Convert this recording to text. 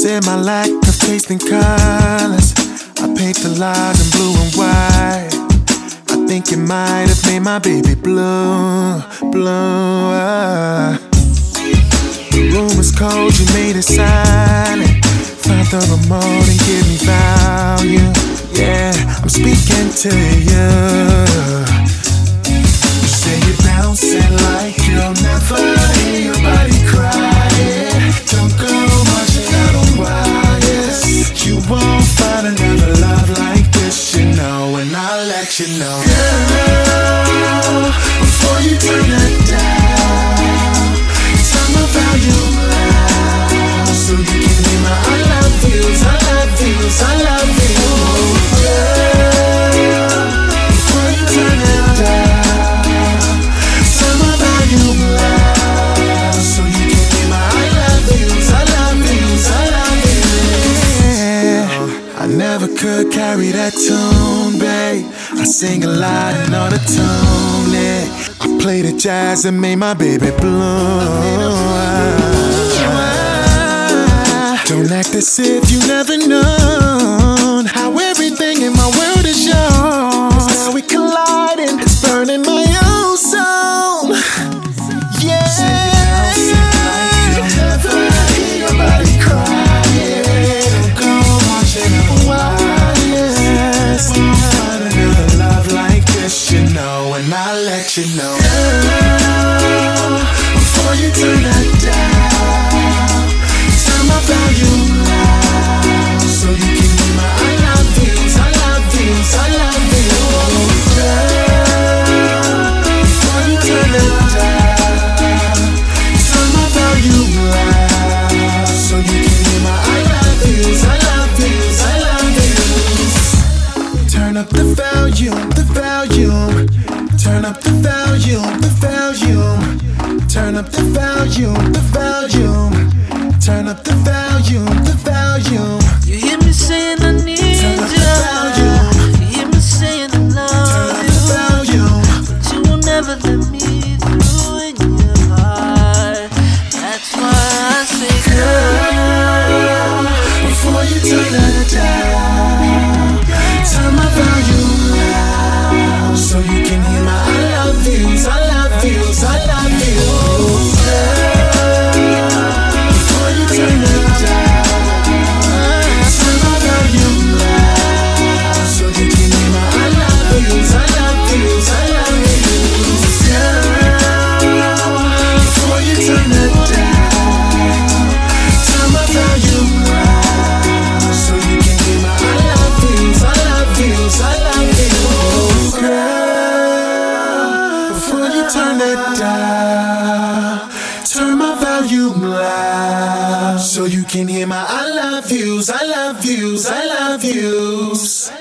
said my lack of taste in colors. I paint the log in blue and white. I think it might have made my baby blue, blue. The room was cold, you made it silent. Find the remote and give me value. Yeah, I'm speaking to. You you know. Never could carry that tune, babe. I sing a lot and all the tune, yeah. I play the jazz and made my baby bloom. Don't act as if you never known let you know. Turn up the volume, the volume. Turn up the volume, the volume. Turn up the volume, the volume. You hear me saying I need Turn up the volume. Turn it down, turn my volume loud so you can hear my I love yous, I love yous, I love yous.